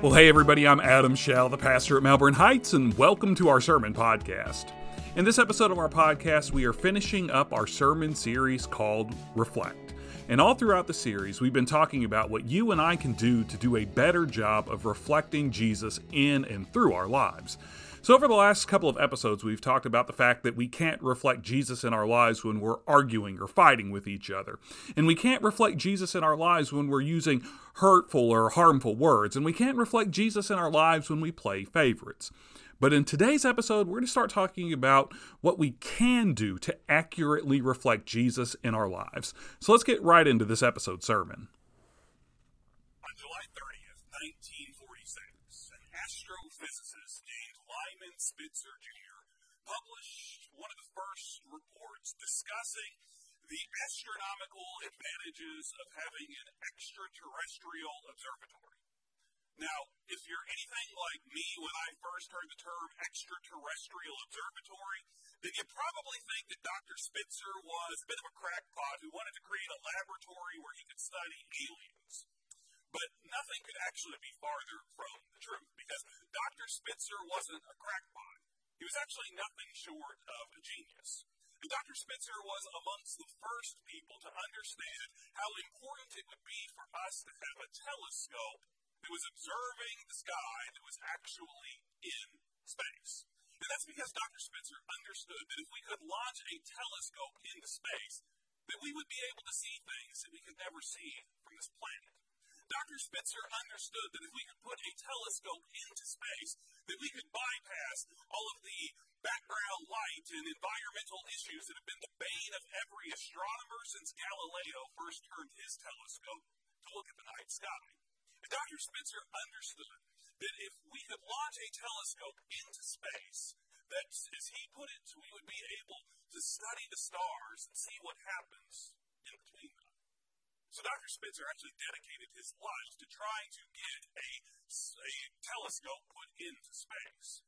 Well, hey, everybody, I'm Adam Shell, the pastor at Melbourne Heights, and welcome to our sermon podcast. In this episode of our podcast, we are finishing up our sermon series called Reflect. And all throughout the series, we've been talking about what you and I can do to do a better job of reflecting Jesus in and through our lives. So, over the last couple of episodes, we've talked about the fact that we can't reflect Jesus in our lives when we're arguing or fighting with each other. And we can't reflect Jesus in our lives when we're using hurtful or harmful words. And we can't reflect Jesus in our lives when we play favorites. But in today's episode, we're going to start talking about what we can do to accurately reflect Jesus in our lives. So let's get right into this episode sermon. On July 30th, 1946, an astrophysicist Lyman Spitzer Jr. published one of the first reports discussing the astronomical advantages of having an extraterrestrial observatory. Now, if you're anything like me when I first heard the term extraterrestrial observatory, then you probably think that Dr. Spitzer was a bit of a crackpot who wanted to create a laboratory where he could study aliens. But nothing could actually be farther from the truth, because Dr. Spitzer wasn't a crackpot. He was actually nothing short of a genius. And Dr. Spitzer was amongst the first people to understand how important it would be for us to have a telescope that was observing the sky that was actually in space. And that's because Dr. Spitzer understood that if we could launch a telescope into space, that we would be able to see things that we could never see from this planet. Dr. Spitzer understood that if we could put a telescope into space, that we could bypass all of the background light and environmental issues that have been the bane of every astronomer since Galileo first turned his telescope to look at the night sky. And Dr. Spitzer understood that if we could launch a telescope into space, that, as he put it, we would be able to study the stars and see what happens. So Dr. Spitzer actually dedicated his life to trying to get a, a telescope put into space.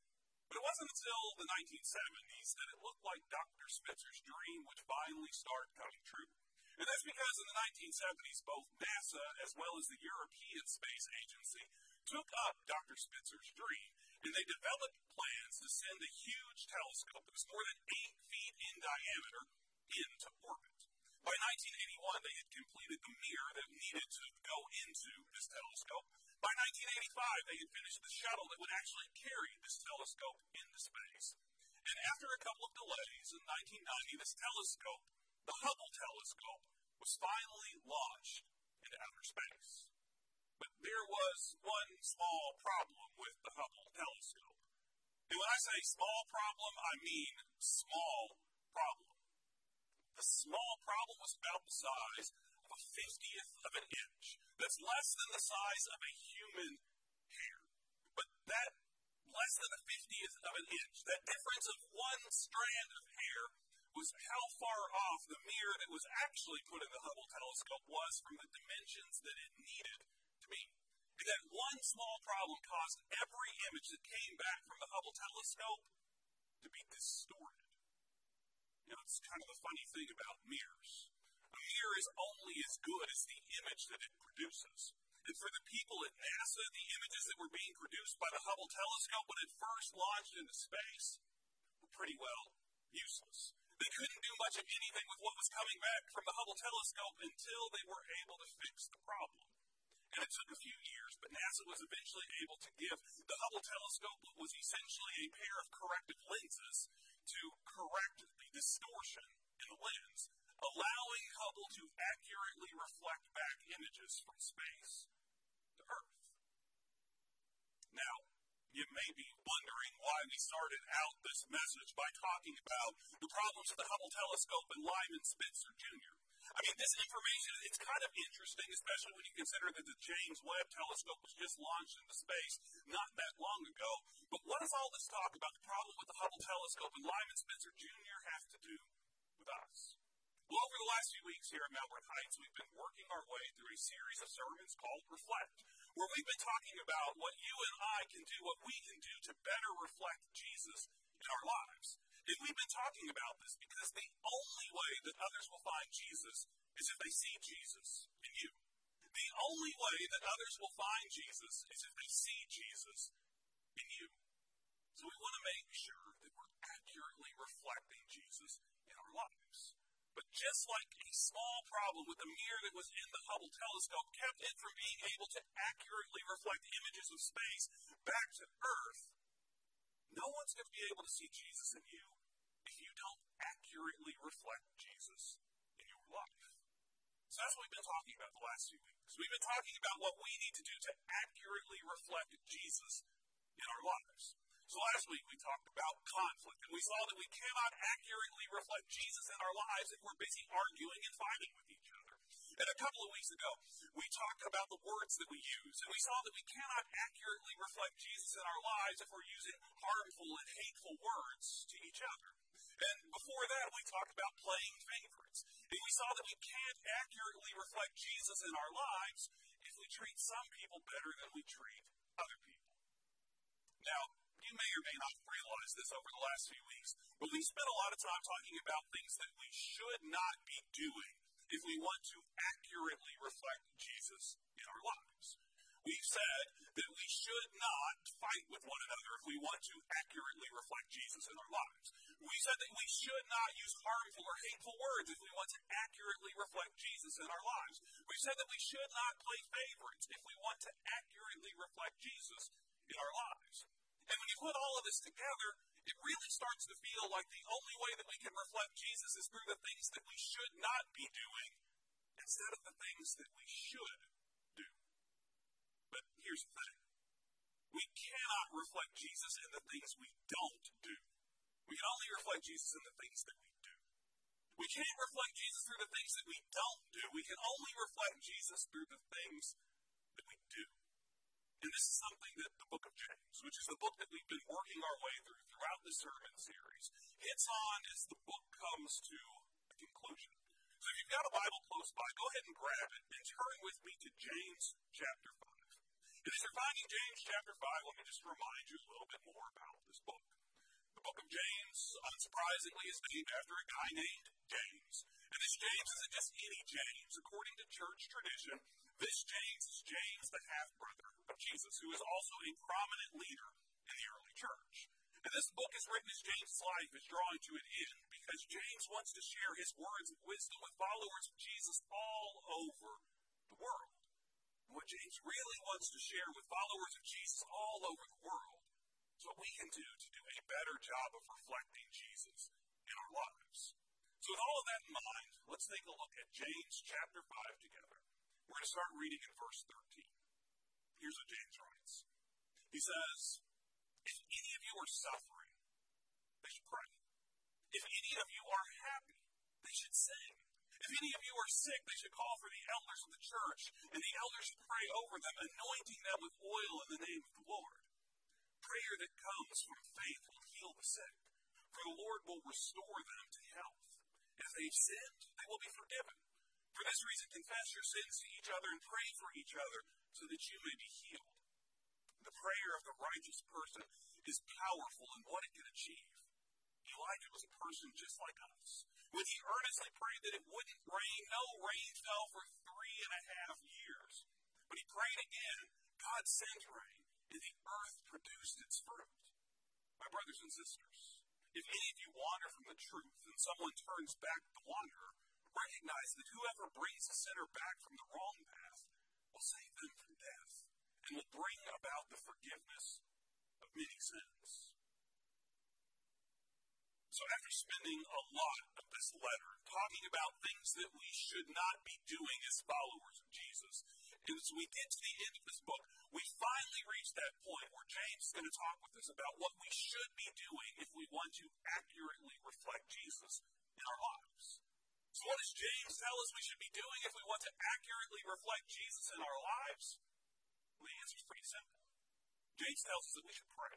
But it wasn't until the 1970s that it looked like Dr. Spitzer's dream would finally start coming true. And that's because in the 1970s, both NASA as well as the European Space Agency took up Dr. Spitzer's dream and they developed plans to send a huge telescope that was more than eight feet in diameter into orbit. By 1981, they had completed the mirror that needed to go into this telescope. By 1985, they had finished the shuttle that would actually carry this telescope into space. And after a couple of delays, in 1990, this telescope the Hubble telescope was finally launched into outer space. But there was one small problem with the Hubble telescope. And when I say small problem, I mean small problem. The small problem was about the size of a fiftieth of an inch. That's less than the size of a human hair. But that less than a fiftieth of an inch, that difference of one strand of hair was how far off the mirror that was actually put in the Hubble telescope was from the dimensions that it needed to be. And that one small problem caused every image that came back from the Hubble telescope to be distorted. You it's kind of a funny thing about mirrors. A mirror is only as good as the image that it produces. And for the people at NASA, the images that were being produced by the Hubble telescope when it first launched into space were pretty well useless. They couldn't do much of anything with what was coming back from the Hubble telescope until they were able to fix the problem. And it took a few years, but NASA was eventually able to give the Hubble telescope what was essentially a pair of corrective lenses to correct the distortion in the lens, allowing Hubble to accurately reflect back images from space to Earth. Now, you may be wondering why we started out this message by talking about the problems of the Hubble telescope and Lyman Spitzer Jr. I mean, this information, it's kind of interesting, especially when you consider that the James Webb telescope was just launched into space not that long ago. But what does all this talk about the problem with the Hubble telescope and Lyman Spencer Jr. have to do with us? Well, over the last few weeks here at Melbourne Heights, we've been working our way through a series of sermons called Reflect where we've been talking about what you and I can do, what we can do to better reflect Jesus in our lives. And we've been talking about this because the only way that others will find Jesus is if they see Jesus in you. The only way that others will find Jesus is if they see Jesus in you. So we want to make sure that we're accurately reflecting Jesus in our lives. But just like a small problem with the mirror that was in the Hubble telescope kept it from being able to accurately reflect images of space back to Earth, no one's going to be able to see Jesus in you if you don't accurately reflect Jesus in your life. So that's what we've been talking about the last few weeks. We've been talking about what we need to do to accurately reflect Jesus in our lives. So last week we talked about conflict, and we saw that we cannot accurately reflect Jesus in our lives if we're busy arguing and fighting with each other. And a couple of weeks ago, we talked about the words that we use, and we saw that we cannot accurately reflect Jesus in our lives if we're using harmful and hateful words to each other. And before that, we talked about playing favorites. And we saw that we can't accurately reflect Jesus in our lives if we treat some people better than we treat other people. Now, you may or may not realize this over the last few weeks, but we spent a lot of time talking about things that we should not be doing if we want to accurately reflect Jesus in our lives. We've said that we should not fight with one another if we want to accurately reflect Jesus in our lives. We said that we should not use harmful or hateful words if we want to accurately reflect Jesus in our lives. We said that we should not play favorites if we want to accurately reflect Jesus in our lives. And when you put all of this together, it really starts to feel like the only way that we can reflect Jesus is through the things that we should not be doing instead of the things that we should do. But here's the thing we cannot reflect Jesus in the things we don't do. We can only reflect Jesus in the things that we do. We can't reflect Jesus through the things that we don't do. We can only reflect Jesus through the things. And this is something that the book of James, which is the book that we've been working our way through throughout the sermon series, hits on as the book comes to a conclusion. So if you've got a Bible close by, go ahead and grab it and turn with me to James chapter 5. And as you're finding James chapter 5, let me just remind you a little bit more about this book. The book of James, unsurprisingly, is named after a guy named James. And this James isn't just any James. According to church tradition, this James is James, the half brother of Jesus, who is also a prominent leader in the early church. And this book is written as James' life is drawing to an end because James wants to share his words of wisdom with followers of Jesus all over the world. And what James really wants to share with followers of Jesus all over the world is what we can do to do a better job of reflecting Jesus in our lives. So, with all of that in mind, let's take a look at James chapter 5 together. We're going to start reading in verse 13. Here's what James writes He says, If any of you are suffering, they should pray. If any of you are happy, they should sing. If any of you are sick, they should call for the elders of the church, and the elders should pray over them, anointing them with oil in the name of the Lord. Prayer that comes from faith will heal the sick, for the Lord will restore them to health. If they've sinned, they will be forgiven. For this reason, confess your sins to each other and pray for each other so that you may be healed. The prayer of the righteous person is powerful in what it can achieve. Elijah was a person just like us. When he earnestly prayed that it wouldn't rain, no rain fell for three and a half years. But he prayed again, God sent rain, and the earth produced its fruit. My brothers and sisters, if any of you wander from the truth and someone turns back the wanderer, recognize that whoever brings a sinner back from the wrong path will save them from death and will bring about the forgiveness of many sins. So, after spending a lot of this letter talking about things that we should not be doing as followers of Jesus, and as we get to the end of this book, we finally reach that point where James is going to talk with us about what we should be doing if we want to accurately reflect Jesus in our lives. So, what does James tell us we should be doing if we want to accurately reflect Jesus in our lives? Well, the answer is pretty simple. James tells us that we should pray.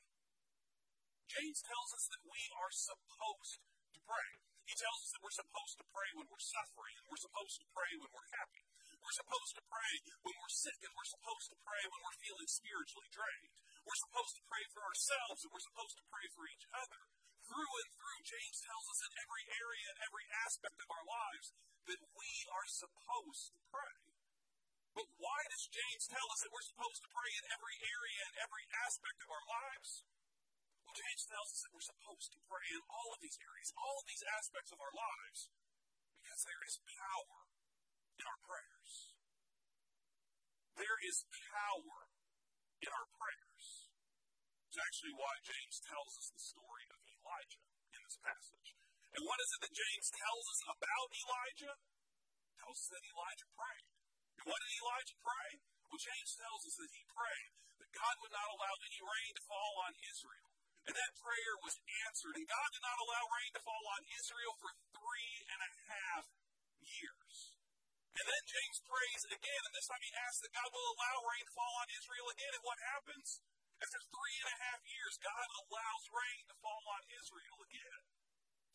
James tells us that we are supposed to pray. He tells us that we're supposed to pray when we're suffering, and we're supposed to pray when we're happy. We're supposed to pray when we're sick, and we're supposed to pray when we're feeling spiritually drained. We're supposed to pray for ourselves, and we're supposed to pray for each other. Through and through, James tells us in every area and every aspect of our lives that we are supposed to pray. But why does James tell us that we're supposed to pray in every area and every aspect of our lives? Well, James tells us that we're supposed to pray in all of these areas, all of these aspects of our lives, because there is power in our prayers. There is power in our prayers. It's actually why James tells us the story of Elijah in this passage. And what is it that James tells us about Elijah? It tells us that Elijah prayed. And what did Elijah pray? Well, James tells us that he prayed that God would not allow any rain to fall on Israel. And that prayer was answered. And God did not allow rain to fall on Israel for three and a half years. And then James prays again, and this time he asks that God will allow rain to fall on Israel again. And what happens? After three and a half years, God allows rain to fall on Israel again.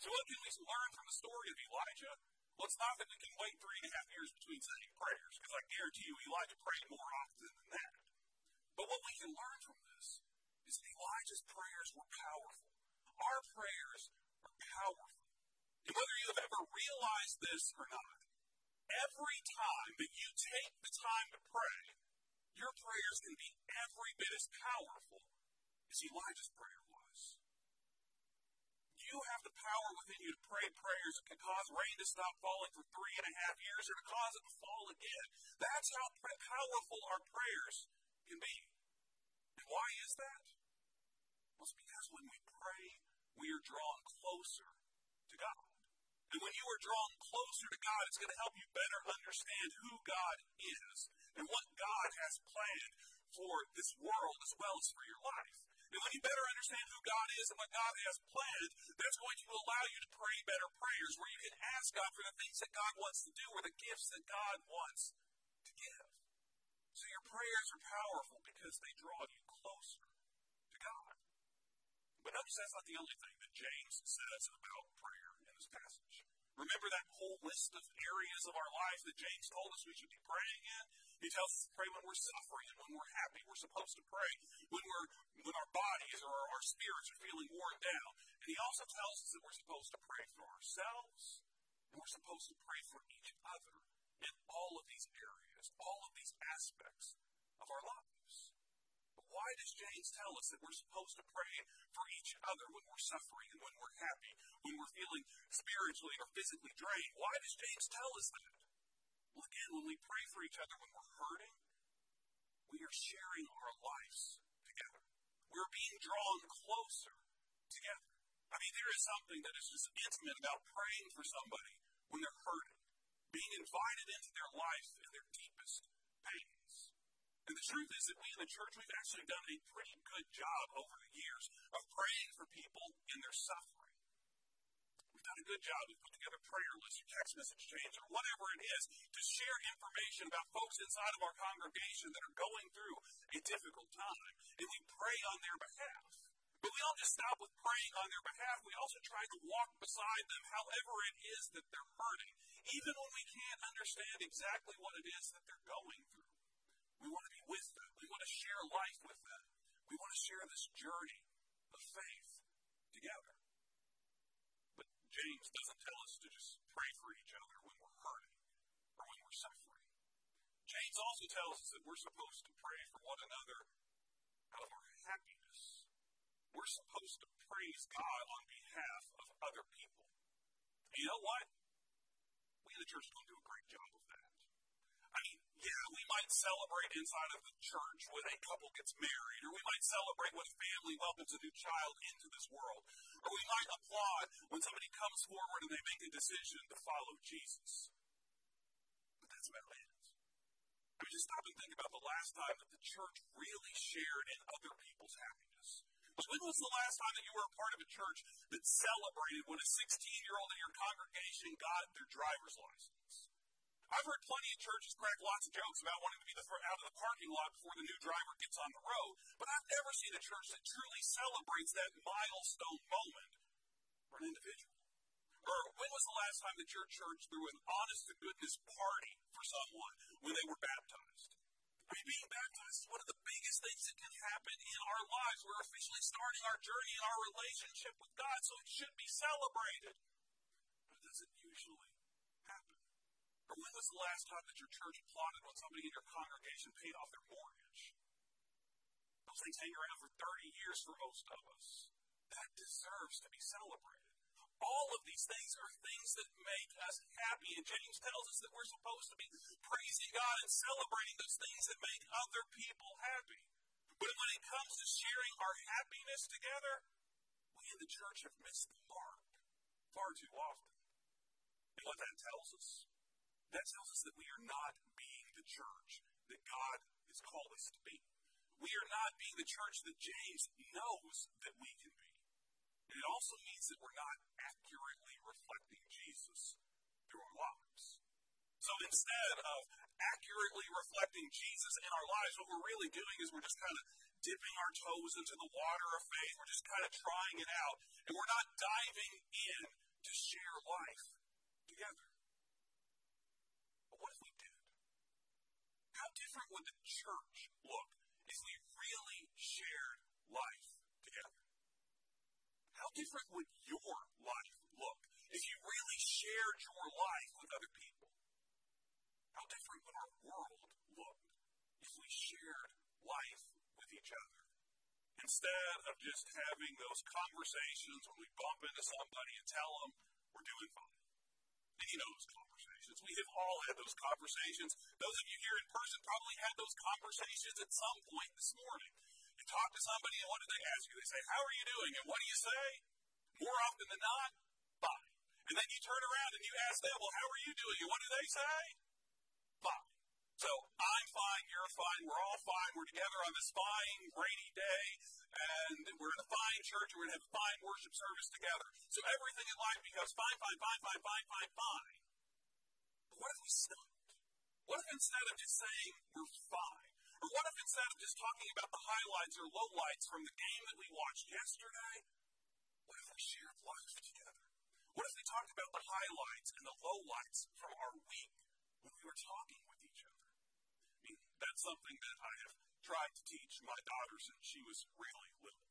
So what can we learn from the story of Elijah? Well, it's not that we can wait three and a half years between saying prayers, because I guarantee you Elijah prayed more often than that. But what we can learn from this is that Elijah's prayers were powerful. Our prayers are powerful. And whether you have ever realized this or not, every time that you take the time to pray, your prayers can be every bit as powerful as Elijah's prayer was. You have the power within you to pray prayers that can cause rain to stop falling for three and a half years or to cause it to fall again. That's how powerful our prayers can be. And why is that? Well, it's because when we pray, we are drawn closer to God. And when you are drawn closer to God, it's going to help you better understand who God is and what God has planned for this world as well as for your life. And when you better understand who God is and what God has planned, that's going to allow you to pray better prayers where you can ask God for the things that God wants to do or the gifts that God wants to give. So your prayers are powerful because they draw you closer to God. But notice that's not the only thing that James says about prayer in this passage. Remember that whole list of areas of our life that James told us we should be praying in? He tells us to pray when we're suffering and when we're happy. We're supposed to pray when we're when our bodies or our spirits are feeling worn down. And he also tells us that we're supposed to pray for ourselves and we're supposed to pray for each other in all of these areas, all of these aspects of our lives. Why does James tell us that we're supposed to pray for each other when we're suffering and when we're happy, when we're feeling spiritually or physically drained? Why does James tell us that? Well, again, when we pray for each other when we're hurting, we are sharing our lives together. We're being drawn closer together. I mean, there is something that is just intimate about praying for somebody when they're hurting, being invited into their life in their deepest pains. And the truth is that we in the church, we've actually done a pretty good job over the years of praying for people in their suffering. We've done a good job. We've put together prayer lists or text message chains or whatever it is to share information about folks inside of our congregation that are going through a difficult time. And we pray on their behalf. But we don't just stop with praying on their behalf. We also try to walk beside them however it is that they're hurting, even when we can't understand exactly what it is that they're going through. We want to be with them. We want to share life with them. We want to share this journey of faith together. But James doesn't tell us to just pray for each other when we're hurting or when we're suffering. James also tells us that we're supposed to pray for one another out of our happiness. We're supposed to praise God on behalf of other people. And you know what? We in the church don't do a great job of that. I mean, yeah, we might celebrate inside of the church when a couple gets married, or we might celebrate when a family welcomes a new child into this world, or we might applaud when somebody comes forward and they make a decision to follow Jesus. But that's about it. I mean, just stop and think about the last time that the church really shared in other people's happiness. When was the last time that you were a part of a church that celebrated when a 16 year old in your congregation got their driver's license? I've heard plenty of churches crack lots of jokes about wanting to be the out of the parking lot before the new driver gets on the road, but I've never seen a church that truly celebrates that milestone moment for an individual. Or when was the last time that your church threw an honest to goodness party for someone when they were baptized? I mean, being baptized is one of the biggest things that can happen in our lives. We're officially starting our journey in our relationship with God, so it should be celebrated. But it doesn't usually. Or when was the last time that your church applauded when somebody in your congregation paid off their mortgage? Those things hang around for 30 years for most of us. That deserves to be celebrated. All of these things are things that make us happy. And James tells us that we're supposed to be praising God and celebrating those things that make other people happy. But when it comes to sharing our happiness together, we in the church have missed the mark far too often. And what that tells us? That tells us that we are not being the church that God has called us to be. We are not being the church that James knows that we can be. And it also means that we're not accurately reflecting Jesus through our lives. So instead of accurately reflecting Jesus in our lives, what we're really doing is we're just kind of dipping our toes into the water of faith. We're just kind of trying it out. And we're not diving in to share life together. But what if we did? How different would the church look if we really shared life together? how different would your life look if you really shared your life with other people? How different would our world look if we shared life with each other? Instead of just having those conversations when we bump into somebody and tell them we're doing fine. And you know those conversations. We have all had those conversations. Those of you here in person probably had those conversations at some point this morning You talk to somebody, and what do they ask you? They say, How are you doing? And what do you say? More often than not, fine. And then you turn around and you ask them, Well, how are you doing? And what do they say? Fine. So I'm fine, you're fine, we're all fine, we're together on this fine, rainy day, and we're in a fine church, and we're going to have a fine worship service together. So everything in life becomes fine, fine, fine, fine, fine, fine, fine. What if we stopped? What if instead of just saying we're fine, or what if instead of just talking about the highlights or lowlights from the game that we watched yesterday, what if we shared life together? What if we talked about the highlights and the lowlights from our week when we were talking with each other? I mean, that's something that I have tried to teach my daughter since she was really little.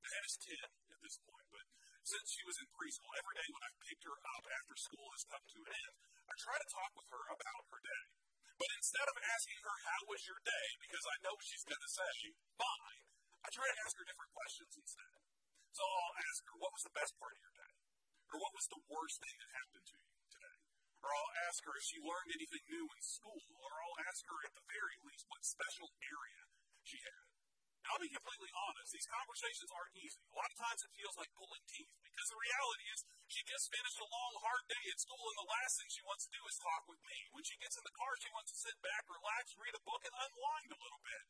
Hannah's 10 at this point, but since she was in preschool, every day when I've picked her up after school has come to an end, I try to talk with her about her day. But instead of asking her, How was your day? because I know she's going to say, Fine, I try to ask her different questions instead. So I'll ask her, What was the best part of your day? Or what was the worst thing that happened to you today? Or I'll ask her if she learned anything new in school. Or I'll ask her, at the very least, what special area she had. I'll be completely honest, these conversations aren't easy. A lot of times it feels like pulling teeth because the reality is she just finished a long, hard day at school, and the last thing she wants to do is talk with me. When she gets in the car, she wants to sit back, relax, read a book, and unwind a little bit.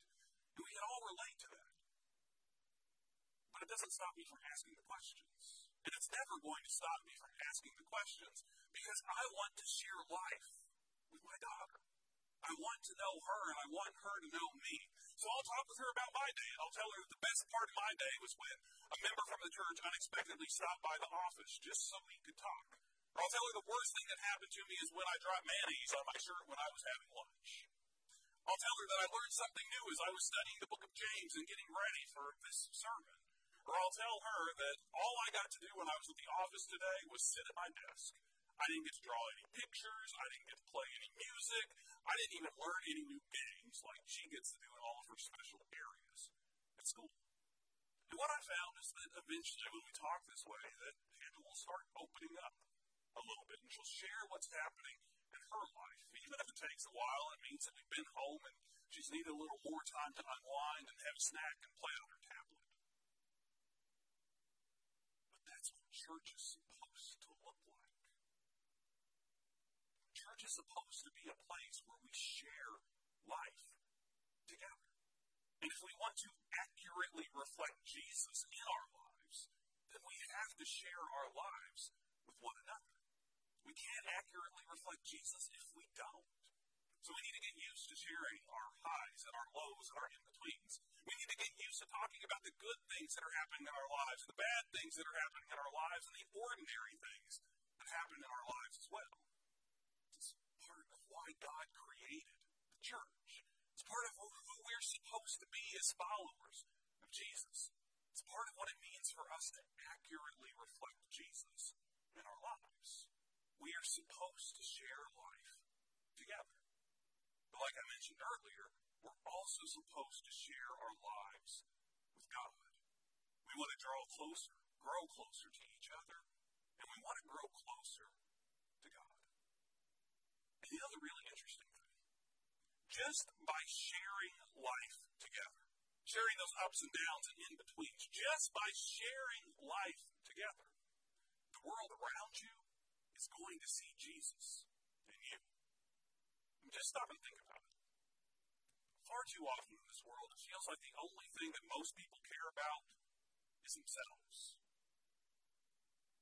We can all relate to that. But it doesn't stop me from asking the questions. And it's never going to stop me from asking the questions because I want to share life with my daughter. I want to know her and I want her to know me. So I'll talk with her about my day. I'll tell her that the best part of my day was when a member from the church unexpectedly stopped by the office just so we could talk. Or I'll tell her the worst thing that happened to me is when I dropped mayonnaise on my shirt when I was having lunch. I'll tell her that I learned something new as I was studying the book of James and getting ready for this sermon. Or I'll tell her that all I got to do when I was at the office today was sit at my desk I didn't get to draw any pictures. I didn't get to play any music. I didn't even learn any new games like she gets to do in all of her special areas at school. And what I found is that eventually, when we talk this way, that Hannah will start opening up a little bit, and she'll share what's happening in her life. Even if it takes a while, it means that we've been home and she's needed a little more time to unwind and have a snack and play on her tablet. But that's what church is supposed to look like church is supposed to be a place where we share life together. And if we want to accurately reflect Jesus in our lives, then we have to share our lives with one another. We can't accurately reflect Jesus if we don't. So we need to get used to sharing our highs and our lows and our in-betweens. We need to get used to talking about the good things that are happening in our lives, the bad things that are happening in our lives, and the ordinary things that happen in our lives as well It's part of why God created the church. It's part of who supposed to be as followers of Jesus. It's part of what it means for us to accurately reflect Jesus in our lives. We are supposed to share life together. But like I mentioned earlier, we're also supposed to share our lives with God. We want to draw closer, grow closer to each other, and we want to grow closer to God. And the really interesting thing? Just by sharing life together, sharing those ups and downs and in betweens, just by sharing life together, the world around you is going to see Jesus in you. And just stop and think about it. Far too often in this world, it feels like the only thing that most people care about is themselves.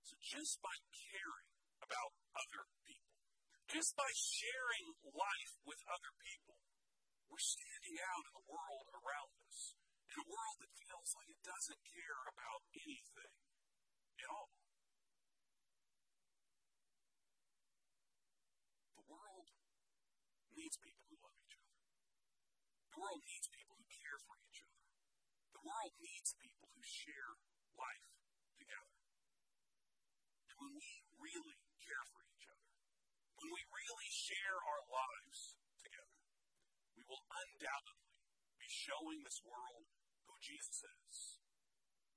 So just by caring about other people, just by sharing life with other people, we're standing out in the world around us, in a world that feels like it doesn't care about anything at all. The world needs people who love each other. The world needs people who care for each other. The world needs people who share life together. And when we really care for each other, when we really share our lives undoubtedly be showing this world who Jesus is.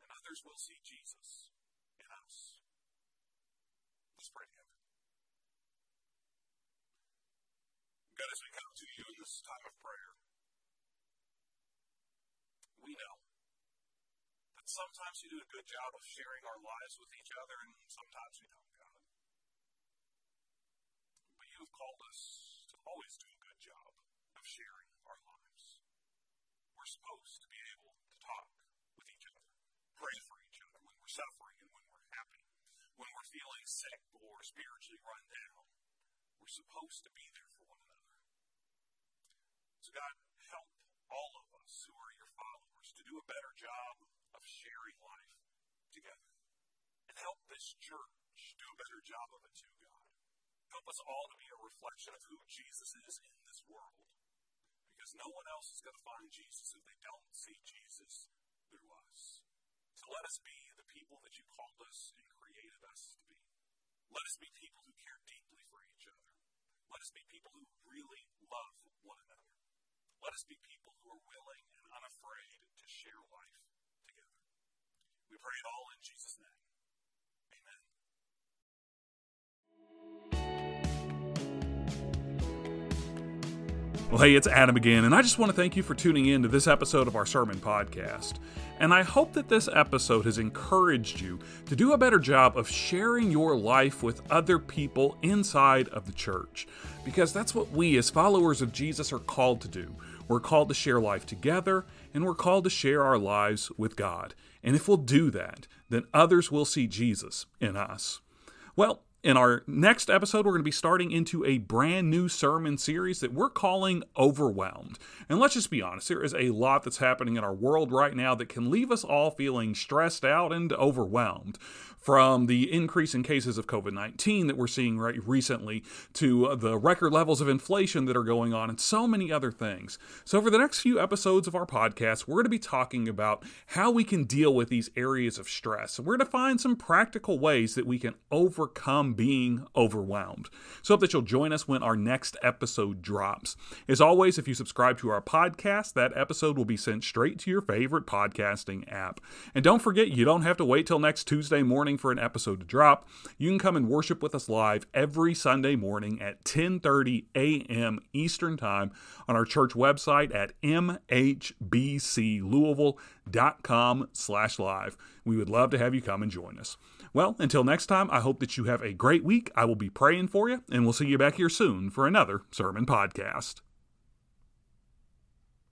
And others will see Jesus in us. Let's pray together. God, as we come to you in this time of prayer, we know that sometimes we do a good job of sharing our lives with each other, and sometimes we don't, God. But you have called us to always do a good job of sharing. We're supposed to be able to talk with each other, pray for each other when we're suffering and when we're happy, when we're feeling sick or spiritually run down. We're supposed to be there for one another. So, God, help all of us who are your followers to do a better job of sharing life together. And help this church do a better job of it too, God. Help us all to be a reflection of who Jesus is in this world. Because no one else is going to find Jesus if they don't see Jesus through us. So let us be the people that you called us and created us to be. Let us be people who care deeply for each other. Let us be people who really love one another. Let us be people who are willing and unafraid to share life together. We pray it all in Jesus' name. Well, hey, it's Adam again, and I just want to thank you for tuning in to this episode of our sermon podcast. And I hope that this episode has encouraged you to do a better job of sharing your life with other people inside of the church. Because that's what we, as followers of Jesus, are called to do. We're called to share life together, and we're called to share our lives with God. And if we'll do that, then others will see Jesus in us. Well, in our next episode, we're going to be starting into a brand new sermon series that we're calling Overwhelmed. And let's just be honest, there is a lot that's happening in our world right now that can leave us all feeling stressed out and overwhelmed. From the increase in cases of COVID 19 that we're seeing right recently to uh, the record levels of inflation that are going on, and so many other things. So, for the next few episodes of our podcast, we're going to be talking about how we can deal with these areas of stress. We're going to find some practical ways that we can overcome being overwhelmed. So, hope that you'll join us when our next episode drops. As always, if you subscribe to our podcast, that episode will be sent straight to your favorite podcasting app. And don't forget, you don't have to wait till next Tuesday morning for an episode to drop. You can come and worship with us live every Sunday morning at 10:30 a.m. Eastern Time on our church website at mhbclouisville.com/live. We would love to have you come and join us. Well, until next time, I hope that you have a great week. I will be praying for you, and we'll see you back here soon for another sermon podcast.